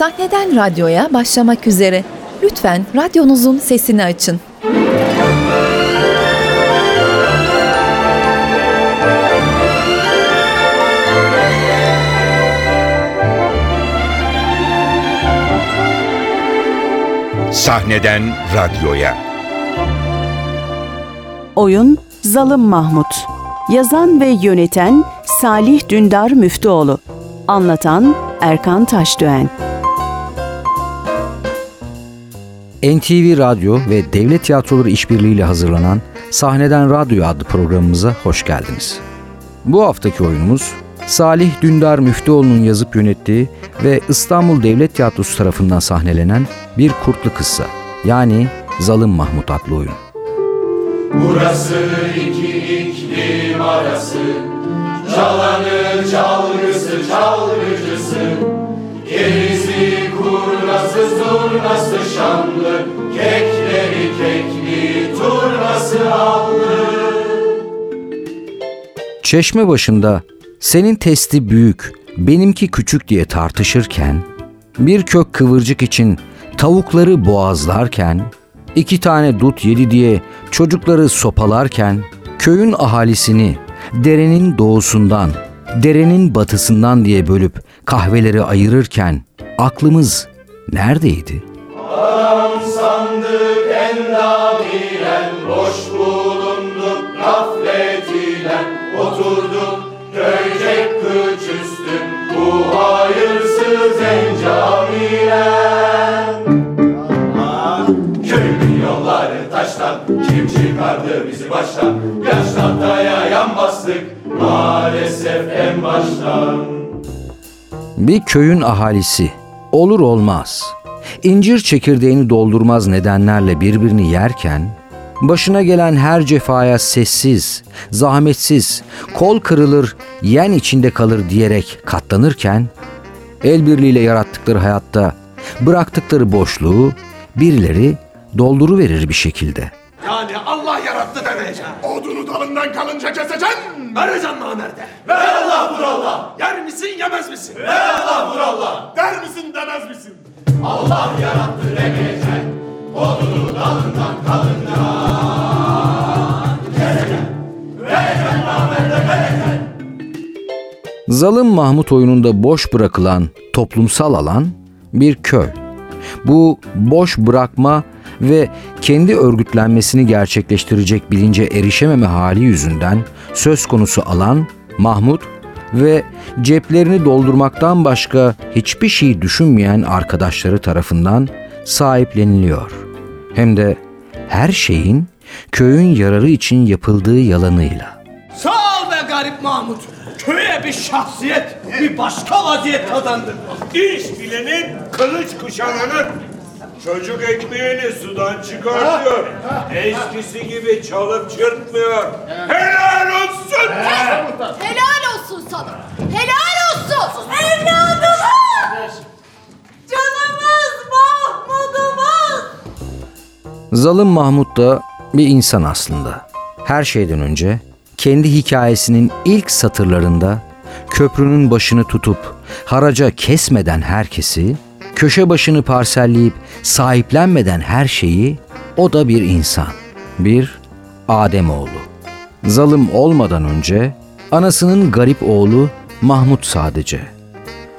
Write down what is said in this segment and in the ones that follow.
Sahneden radyoya başlamak üzere. Lütfen radyonuzun sesini açın. Sahneden radyoya. Oyun Zalım Mahmut. Yazan ve yöneten Salih Dündar Müftüoğlu. Anlatan Erkan Taşdöğen. NTV Radyo ve Devlet Tiyatroları işbirliğiyle hazırlanan Sahneden Radyo adlı programımıza hoş geldiniz. Bu haftaki oyunumuz Salih Dündar Müftüoğlu'nun yazıp yönettiği ve İstanbul Devlet Tiyatrosu tarafından sahnelenen Bir Kurtlu Kıssa yani Zalım Mahmut adlı oyun. Burası iki iklim arası Çalanı çalgısı çalgıcısı Gerisi zurnası şanlı Kekleri kekli turnası allı. Çeşme başında senin testi büyük, benimki küçük diye tartışırken, bir kök kıvırcık için tavukları boğazlarken, iki tane dut yedi diye çocukları sopalarken, köyün ahalisini derenin doğusundan, derenin batısından diye bölüp kahveleri ayırırken aklımız neredeydi? Adam sandık endamilen Boş bulunduk gafletiyle Oturduk köycek kıç üstü Bu hayırsız encamilen Köyün yolları taştan Kim çıkardı bizi baştan? Yaş tahtaya yan bastık Maalesef en baştan. Bir köyün ahalisi olur olmaz incir çekirdeğini doldurmaz nedenlerle birbirini yerken başına gelen her cefaya sessiz, zahmetsiz, kol kırılır, yen içinde kalır diyerek katlanırken el birliğiyle yarattıkları hayatta bıraktıkları boşluğu birileri dolduru verir bir şekilde. Yani Allah yarattı demeyeceksin. Odunu dalından kalınca keseceksin. Vereceksin namerde. Ver Allah vur Allah Yer misin yemez misin? Ver Allah vur Allah Der misin demez misin? Allah yarattı demeyeceksin Odunu dalından kalınca Zalım Mahmut oyununda boş bırakılan toplumsal alan bir köy. Bu boş bırakma ve kendi örgütlenmesini gerçekleştirecek bilince erişememe hali yüzünden söz konusu alan Mahmut ve ceplerini doldurmaktan başka hiçbir şey düşünmeyen arkadaşları tarafından sahipleniliyor. Hem de her şeyin köyün yararı için yapıldığı yalanıyla. Sağ ol be garip Mahmut. Köye bir şahsiyet, bir başka vaziyet kazandın. İş bilenin, kılıç kuşananın. Çocuk ekmeğini sudan çıkartıyor. Eskisi gibi çalıp çırpmıyor. Helal olsun. Helal olsun sana. Helal olsun. Evladımız. Canımız Mahmudumuz. Zalım Mahmut da bir insan aslında. Her şeyden önce kendi hikayesinin ilk satırlarında köprünün başını tutup haraca kesmeden herkesi, köşe başını parselleyip sahiplenmeden her şeyi o da bir insan. Bir Ademoğlu. Zalım olmadan önce anasının garip oğlu Mahmut sadece.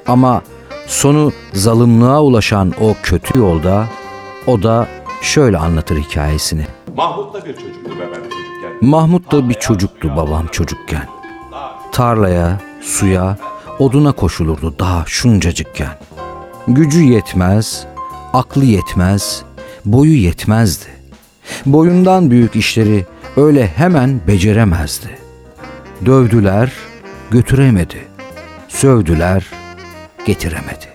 Ama sonu zalımlığa ulaşan o kötü yolda o da şöyle anlatır hikayesini. Mahmut da bir çocuktu be ben çocukken. Mahmut da bir çocuktu babam çocukken. Tarlaya, suya, oduna koşulurdu daha şuncacıkken. Gücü yetmez, aklı yetmez, boyu yetmezdi. Boyundan büyük işleri öyle hemen beceremezdi. Dövdüler, götüremedi. Sövdüler, getiremedi.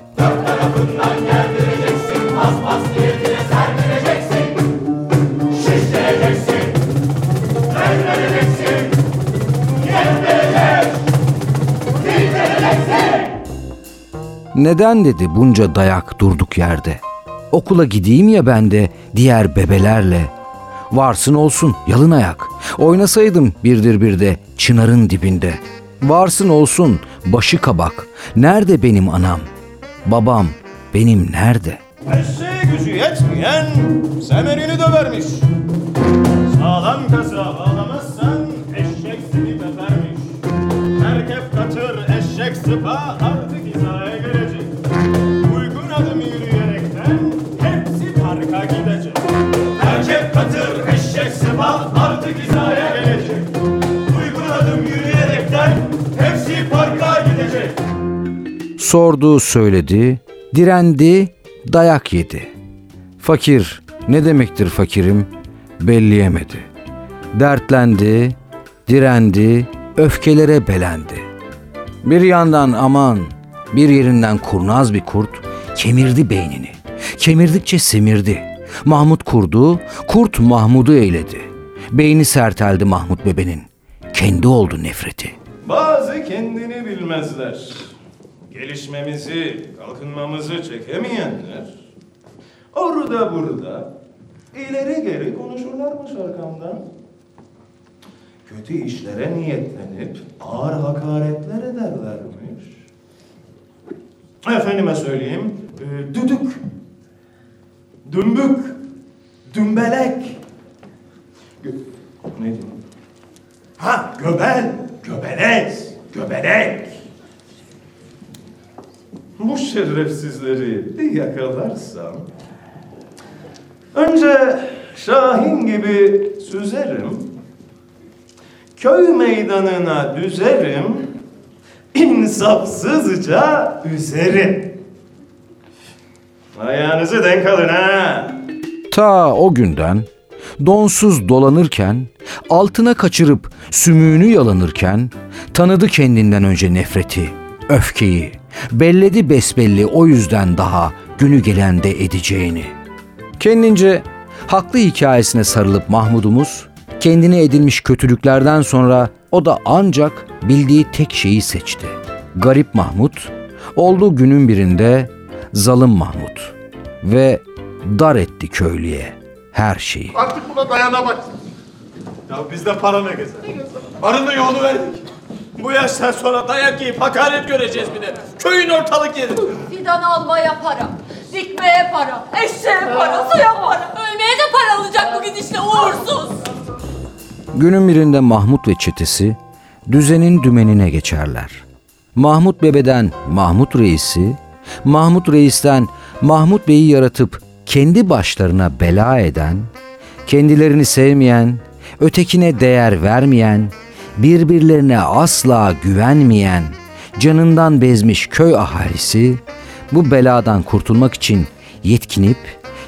Neden dedi bunca dayak durduk yerde? Okula gideyim ya ben de diğer bebelerle. Varsın olsun yalın ayak. Oynasaydım birdir bir de çınarın dibinde. Varsın olsun başı kabak. Nerede benim anam? Babam benim nerede? Eşeğe gücü yetmeyen semerini dövermiş. Sağlam kasa bağlamazsan eşek seni tepermiş. Merkep katır eşek sıpa artık Sordu, söyledi, direndi, dayak yedi. Fakir, ne demektir fakirim? Belleyemedi. Dertlendi, direndi, öfkelere belendi. Bir yandan aman, bir yerinden kurnaz bir kurt kemirdi beynini. Kemirdikçe semirdi. Mahmut kurdu, kurt Mahmud'u eyledi. Beyni serteldi Mahmut bebenin. Kendi oldu nefreti. Bazı kendini bilmezler. Gelişmemizi, kalkınmamızı çekemeyenler orada burada ileri geri konuşurlarmış arkamdan. Kötü işlere niyetlenip ağır hakaretler ederlermiş. Efendime söyleyeyim, e, düdük, dümbük, dümbelek. Gö- Neydi? Ha, göbel, göbelek, göbelek. Bu şerefsizleri bir yakalarsam önce Şahin gibi süzerim, köy meydanına düzerim, insafsızca üzerim. Ayağınızı denk alın ha. Ta o günden donsuz dolanırken, altına kaçırıp sümüğünü yalanırken tanıdı kendinden önce nefreti, öfkeyi, belledi besbelli o yüzden daha günü gelende edeceğini. Kendince haklı hikayesine sarılıp Mahmudumuz, kendine edilmiş kötülüklerden sonra o da ancak bildiği tek şeyi seçti. Garip Mahmud, olduğu günün birinde zalim Mahmud ve dar etti köylüye her şeyi. Artık buna dayanamadım. Ya bizde para ne gezer? Arının yolu verdik. Bu yaştan sonra dayak yiyip hakaret göreceğiz bir de. Köyün ortalık yeri. Fidan almaya para, dikmeye para, eşeğe para, suya para. Ölmeye de para alacak bu gidişle uğursuz. Günün birinde Mahmut ve çetesi düzenin dümenine geçerler. Mahmut Bebe'den Mahmut Reis'i, Mahmut Reis'ten Mahmut Bey'i yaratıp kendi başlarına bela eden, kendilerini sevmeyen, ötekine değer vermeyen, birbirlerine asla güvenmeyen, canından bezmiş köy ahalisi bu beladan kurtulmak için yetkinip,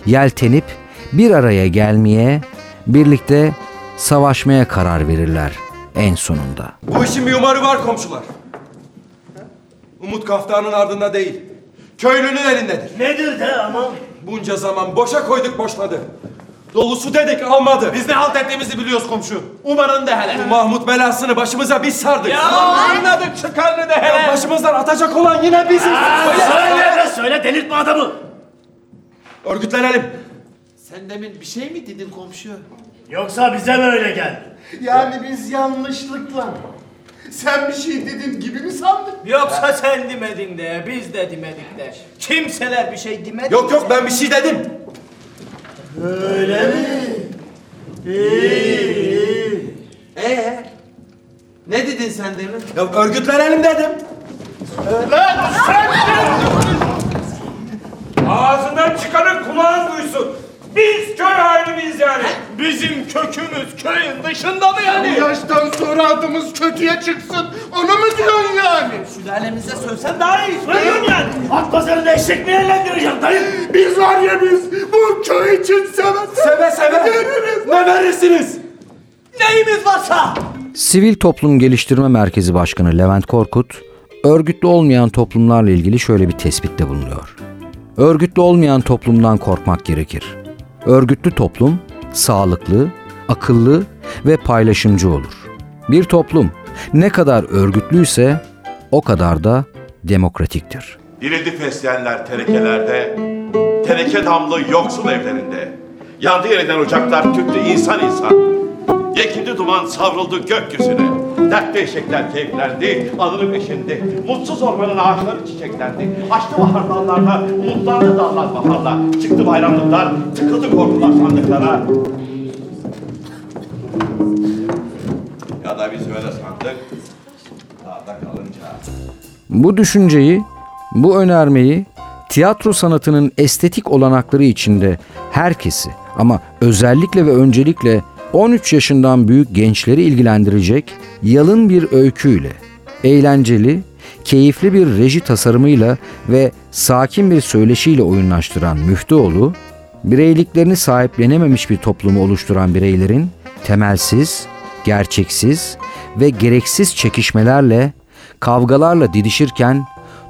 yeltenip bir araya gelmeye, birlikte savaşmaya karar verirler en sonunda. Bu işin bir umarı var komşular. Umut kaftanın ardında değil. Köylünün elindedir. Nedir de ama? Bunca zaman boşa koyduk boşladı. Dolusu dedik almadı. Biz ne halt ettiğimizi biliyoruz komşu. Umarın de hele. Bu Mahmut belasını başımıza biz sardık. Ya anladık çıkarını de hele. Başımızdan atacak olan yine biziz. Söyle de söyle delirtme adamı. Örgütlenelim. Sen demin bir şey mi dedin komşu? Yoksa bize mi öyle geldi? Yani biz yanlışlıkla. Sen bir şey dedin gibi mi sandın? Yoksa sen demedin de biz de demedik de. Kimseler bir şey demedi. Yok yok ben bir şey dedim. Öyle mi? İyi, iyi. Ee, ne dedin sen demin? Ya örgütlenelim dedim. Ağzından çıkanın kulağın duysun. Biz köy halimiz yani. Bizim kökümüz köyün dışında mı yani? Bu yaştan sonra adımız kötüye çıksın. Onu mu diyorsun yani? Sülalemize sövsen daha iyi. Söylüyorum yani. At pazarında eşek mi eğlendireceğim dayı? Biz var ya biz bu köy için seve Seve seve. Ne verirsiniz? Neyimiz varsa. Sivil Toplum Geliştirme Merkezi Başkanı Levent Korkut, örgütlü olmayan toplumlarla ilgili şöyle bir tespitte bulunuyor. Örgütlü olmayan toplumdan korkmak gerekir. Örgütlü toplum sağlıklı, akıllı ve paylaşımcı olur. Bir toplum ne kadar örgütlüyse o kadar da demokratiktir. Dirildi fesleğenler terekelerde, teneke damlı yoksul evlerinde. Yandı yeniden ocaklar tüttü insan insan. Yekildi duman savruldu gökyüzüne. Dertli eşekler keyiflendi, alını peşindi. Mutsuz ormanın ağaçları çiçeklendi. Açtı bahar dallarda, umutlandı dallar baharla. Çıktı bayramlıklar, tıkıldı korkular sandıklara. Ya da biz öyle sandık, dağda kalınca. Bu düşünceyi, bu önermeyi tiyatro sanatının estetik olanakları içinde herkesi ama özellikle ve öncelikle 13 yaşından büyük gençleri ilgilendirecek yalın bir öyküyle, eğlenceli, keyifli bir reji tasarımıyla ve sakin bir söyleşiyle oyunlaştıran Müftüoğlu, bireyliklerini sahiplenememiş bir toplumu oluşturan bireylerin temelsiz, gerçeksiz ve gereksiz çekişmelerle, kavgalarla didişirken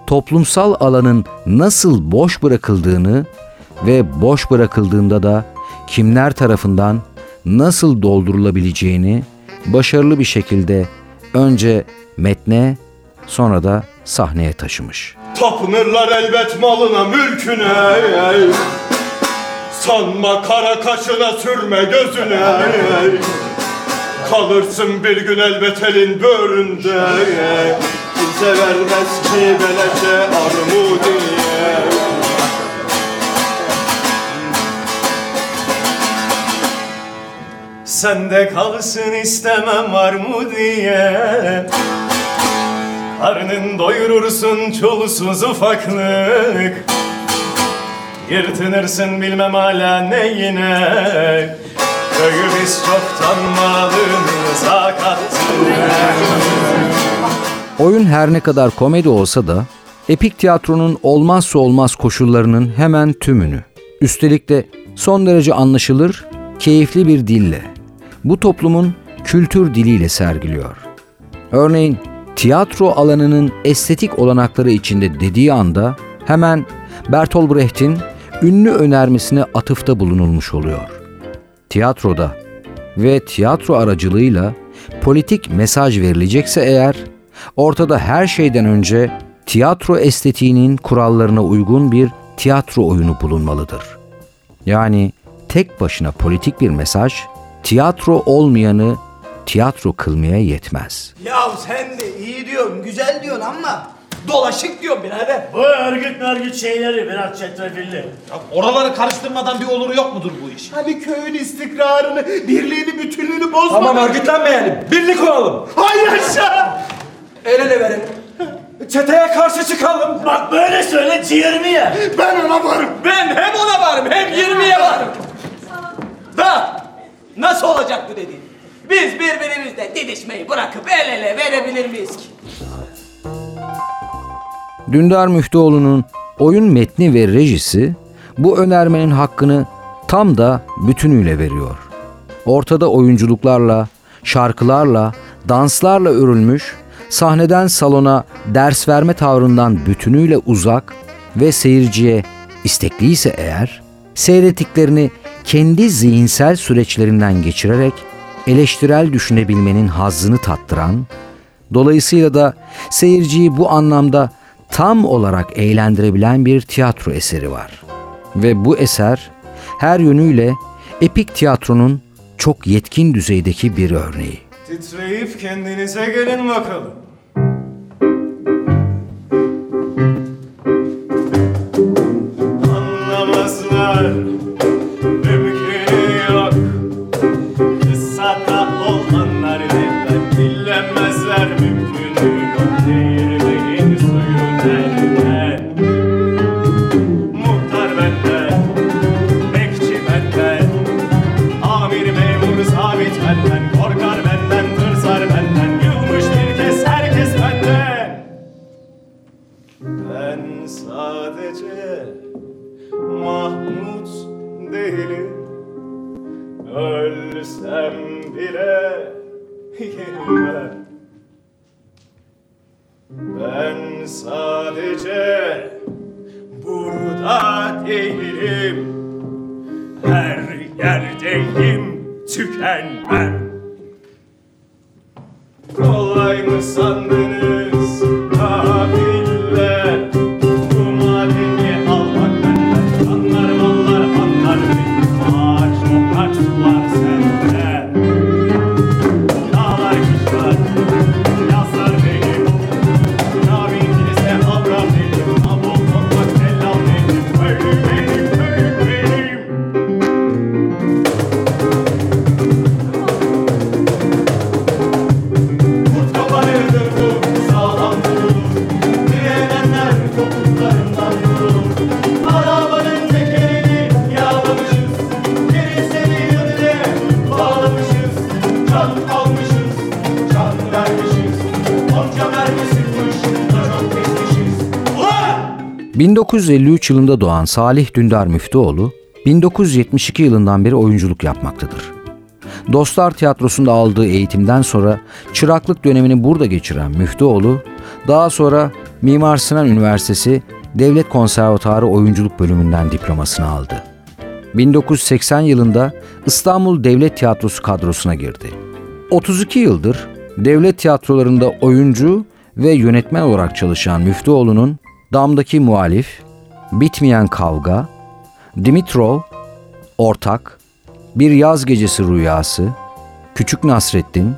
toplumsal alanın nasıl boş bırakıldığını ve boş bırakıldığında da kimler tarafından nasıl doldurulabileceğini başarılı bir şekilde önce metne sonra da sahneye taşımış. Tapınırlar elbet malına mülküne. Sanma kara kaşına sürme gözüne. Kalırsın bir gün elbet elin böğründe Kimse vermez ki beleşe armudiye Sende kalsın istemem var mı diye. Karnın doyurursun çolusuz ufaklık. Yırtınırsın bilmem hala neyine. Köyü biz çoktan malımıza kattık Oyun her ne kadar komedi olsa da epik tiyatronun olmazsa olmaz koşullarının hemen tümünü, üstelik de son derece anlaşılır, keyifli bir dille, bu toplumun kültür diliyle sergiliyor. Örneğin tiyatro alanının estetik olanakları içinde dediği anda hemen Bertolt Brecht'in ünlü önermesine atıfta bulunulmuş oluyor. Tiyatroda ve tiyatro aracılığıyla politik mesaj verilecekse eğer ortada her şeyden önce tiyatro estetiğinin kurallarına uygun bir tiyatro oyunu bulunmalıdır. Yani tek başına politik bir mesaj tiyatro olmayanı tiyatro kılmaya yetmez. Ya sen de iyi diyorsun, güzel diyorsun ama dolaşık diyorsun birader. Bu örgüt örgüt şeyleri biraz çetrefilli. Oraları karıştırmadan bir oluru yok mudur bu iş? Hani köyün istikrarını, birliğini, bütünlüğünü bozma. Tamam örgütlenmeyelim. Birlik olalım. Hay yaşa! El ele verelim. Çeteye karşı çıkalım. Bak böyle söyle ciğerimi ye. Ben ona varım. Ben hem ona varım hem 20'ye varım. Da nasıl olacak bu dediğin? Biz birbirimizle didişmeyi bırakıp el ele verebilir miyiz ki? Dündar Müftüoğlu'nun oyun metni ve rejisi bu önermenin hakkını tam da bütünüyle veriyor. Ortada oyunculuklarla, şarkılarla, danslarla örülmüş, sahneden salona ders verme tavrından bütünüyle uzak ve seyirciye istekliyse eğer, seyrettiklerini kendi zihinsel süreçlerinden geçirerek eleştirel düşünebilmenin hazzını tattıran, dolayısıyla da seyirciyi bu anlamda tam olarak eğlendirebilen bir tiyatro eseri var. Ve bu eser her yönüyle epik tiyatronun çok yetkin düzeydeki bir örneği. Titreyip kendinize gelin bakalım. Bile yenilmem. Ben sadece burada değilim, her yerdeyim, tükenmem. Kolay mı sandınız kafirler? 1953 yılında doğan Salih Dündar Müftüoğlu, 1972 yılından beri oyunculuk yapmaktadır. Dostlar Tiyatrosu'nda aldığı eğitimden sonra çıraklık dönemini burada geçiren Müftüoğlu, daha sonra Mimar Sinan Üniversitesi Devlet Konservatuarı Oyunculuk Bölümünden diplomasını aldı. 1980 yılında İstanbul Devlet Tiyatrosu kadrosuna girdi. 32 yıldır devlet tiyatrolarında oyuncu ve yönetmen olarak çalışan Müftüoğlu'nun Damdaki Muhalif, Bitmeyen Kavga, Dimitrov, Ortak, Bir Yaz Gecesi Rüyası, Küçük Nasrettin,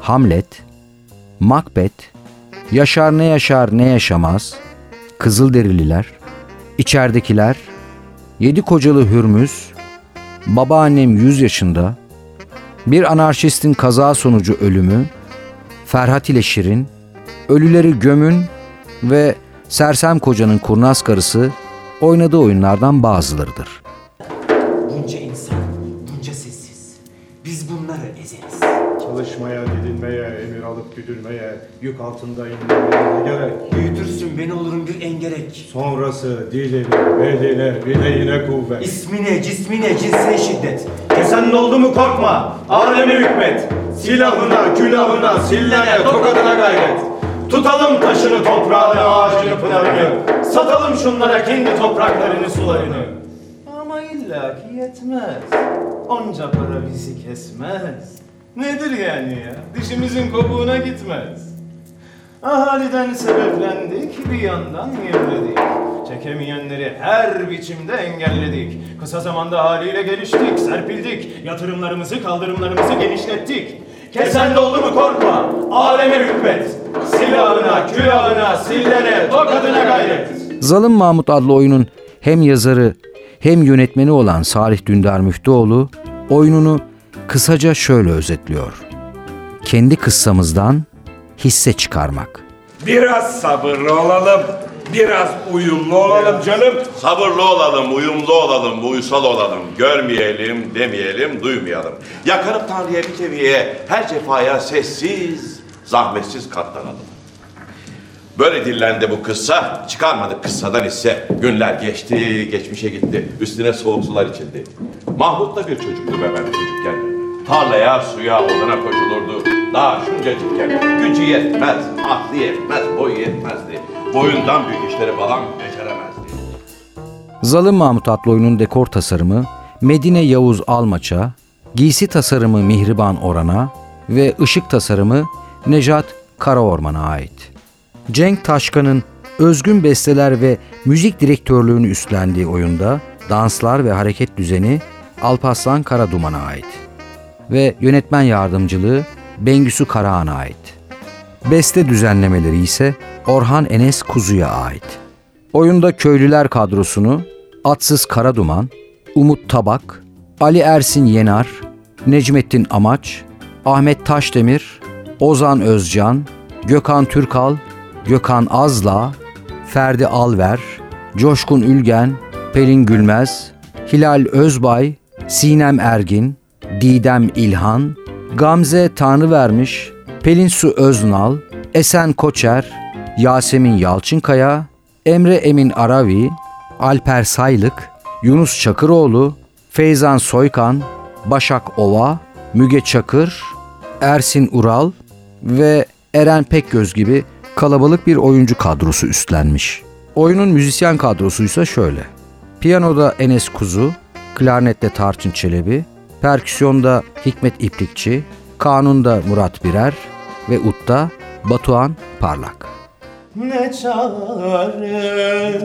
Hamlet, Macbeth, Yaşar Ne Yaşar Ne Yaşamaz, Kızılderililer, İçeridekiler, Yedi Kocalı Hürmüz, Babaannem 100 yaşında, Bir anarşistin kaza sonucu ölümü, Ferhat ile Şirin, Ölüleri Gömün ve Sersem Koca'nın kurnaz karısı oynadığı oyunlardan bazılarıdır. Bunca insan, bunca sessiz. Biz bunları ezeriz. Çalışmaya, didinmeye, emir alıp güdülmeye, yük altında inmeye gerek. Büyütürsün ben olurum bir engerek. Sonrası diline, beline, bileğine kuvvet. İsmine, cismine, cinsine şiddet. Kesen oldu mu korkma, aleme hükmet. Silahına, külahına, sillene, tokadına gayret. Tutalım taşını, toprağını, ağacını, pınarını. Satalım şunlara kendi topraklarını, sularını. Ama illaki yetmez. Onca para bizi kesmez. Nedir yani ya? Dişimizin kopuğuna gitmez. Ahaliden sebeplendik, bir yandan yemledik. Çekemeyenleri her biçimde engelledik. Kısa zamanda haliyle geliştik, serpildik. Yatırımlarımızı, kaldırımlarımızı genişlettik. Kesen oldu mu korkma, aleme hükmet. Silahına, külahına, sillene, tokadına gayret. Zalim Mahmut adlı oyunun hem yazarı hem yönetmeni olan Salih Dündar Müftüoğlu oyununu kısaca şöyle özetliyor. Kendi kıssamızdan hisse çıkarmak. Biraz sabırlı olalım. Biraz uyumlu olalım canım. Sabırlı olalım, uyumlu olalım, uysal olalım. Görmeyelim, demeyelim, duymayalım. Yakarıp Tanrı'ya bir teviye, her cefaya sessiz, zahmetsiz katlanalım. Böyle dillendi bu kıssa, çıkarmadık kıssadan ise. Günler geçti, geçmişe gitti, üstüne soğuk sular içildi. Mahmut da bir çocuktu be ben çocukken. Tarlaya, suya, odana koşulurdu. Daha şuncacıkken gücü yetmez, aklı yetmez, boyu yetmezdi. Boyundan büyük işleri falan beceremezdi. Zalim Mahmut adlı oyunun dekor tasarımı Medine Yavuz Almaç'a, giysi tasarımı Mihriban Oran'a ve ışık tasarımı Nejat Karaorman'a ait. Cenk Taşkan'ın özgün besteler ve müzik direktörlüğünü üstlendiği oyunda danslar ve hareket düzeni Alparslan Karaduman'a ait ve yönetmen yardımcılığı Bengüsü Karahan'a ait. Beste düzenlemeleri ise Orhan Enes Kuzu'ya ait. Oyunda köylüler kadrosunu Atsız Karaduman, Umut Tabak, Ali Ersin Yenar, Necmettin Amaç, Ahmet Taşdemir, Ozan Özcan, Gökhan Türkal, Gökhan Azla, Ferdi Alver, Coşkun Ülgen, Pelin Gülmez, Hilal Özbay, Sinem Ergin, Didem İlhan, Gamze Tanrıvermiş, Pelin Su Öznal, Esen Koçer, Yasemin Yalçınkaya, Emre Emin Aravi, Alper Saylık, Yunus Çakıroğlu, Feyzan Soykan, Başak Ova, Müge Çakır, Ersin Ural ve Eren Pekgöz gibi kalabalık bir oyuncu kadrosu üstlenmiş. Oyunun müzisyen kadrosu ise şöyle. Piyanoda Enes Kuzu, klarnette Tarçın Çelebi, perküsyonda Hikmet İplikçi, kanunda Murat Birer ve utta Batuhan Parlak. Ne çare?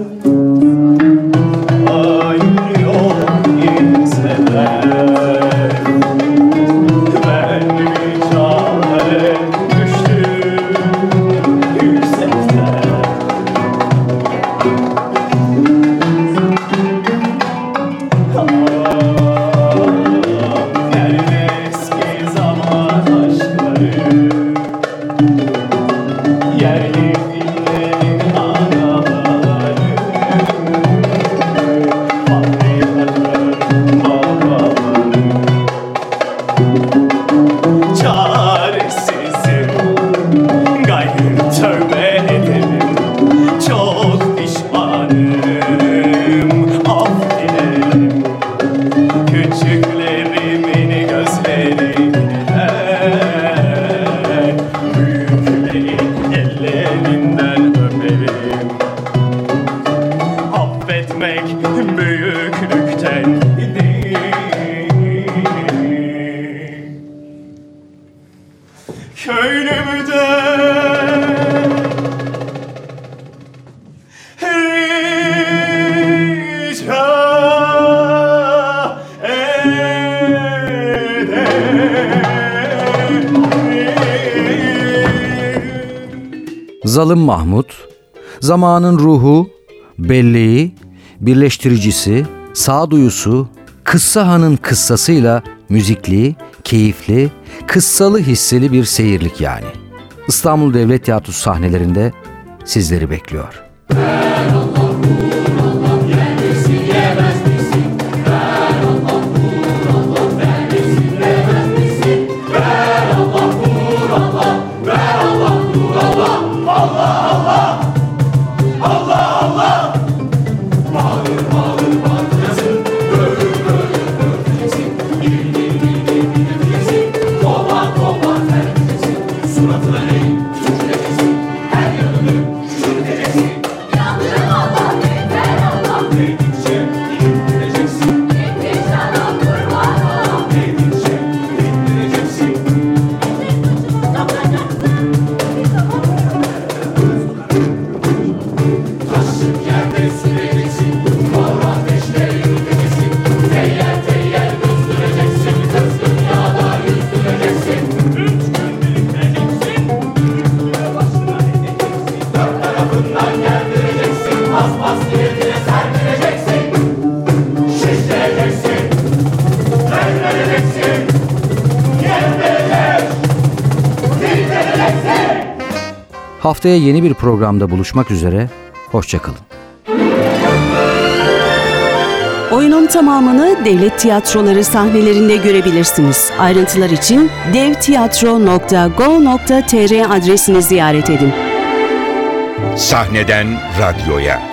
Ayrı yol gitseler Ben bir çare düştüm yüksekten Nerede eski zaman aşkları köylümde Zalim Mahmut, zamanın ruhu, belleği, birleştiricisi, sağduyusu, Kıssa Han'ın kıssasıyla müzikliği keyifli, kıssalı hisseli bir seyirlik yani. İstanbul Devlet Tiyatrosu sahnelerinde sizleri bekliyor. Haftaya yeni bir programda buluşmak üzere, hoşçakalın. Oyunun tamamını devlet tiyatroları sahnelerinde görebilirsiniz. Ayrıntılar için devtiyatro.go.tr adresini ziyaret edin. Sahneden radyoya.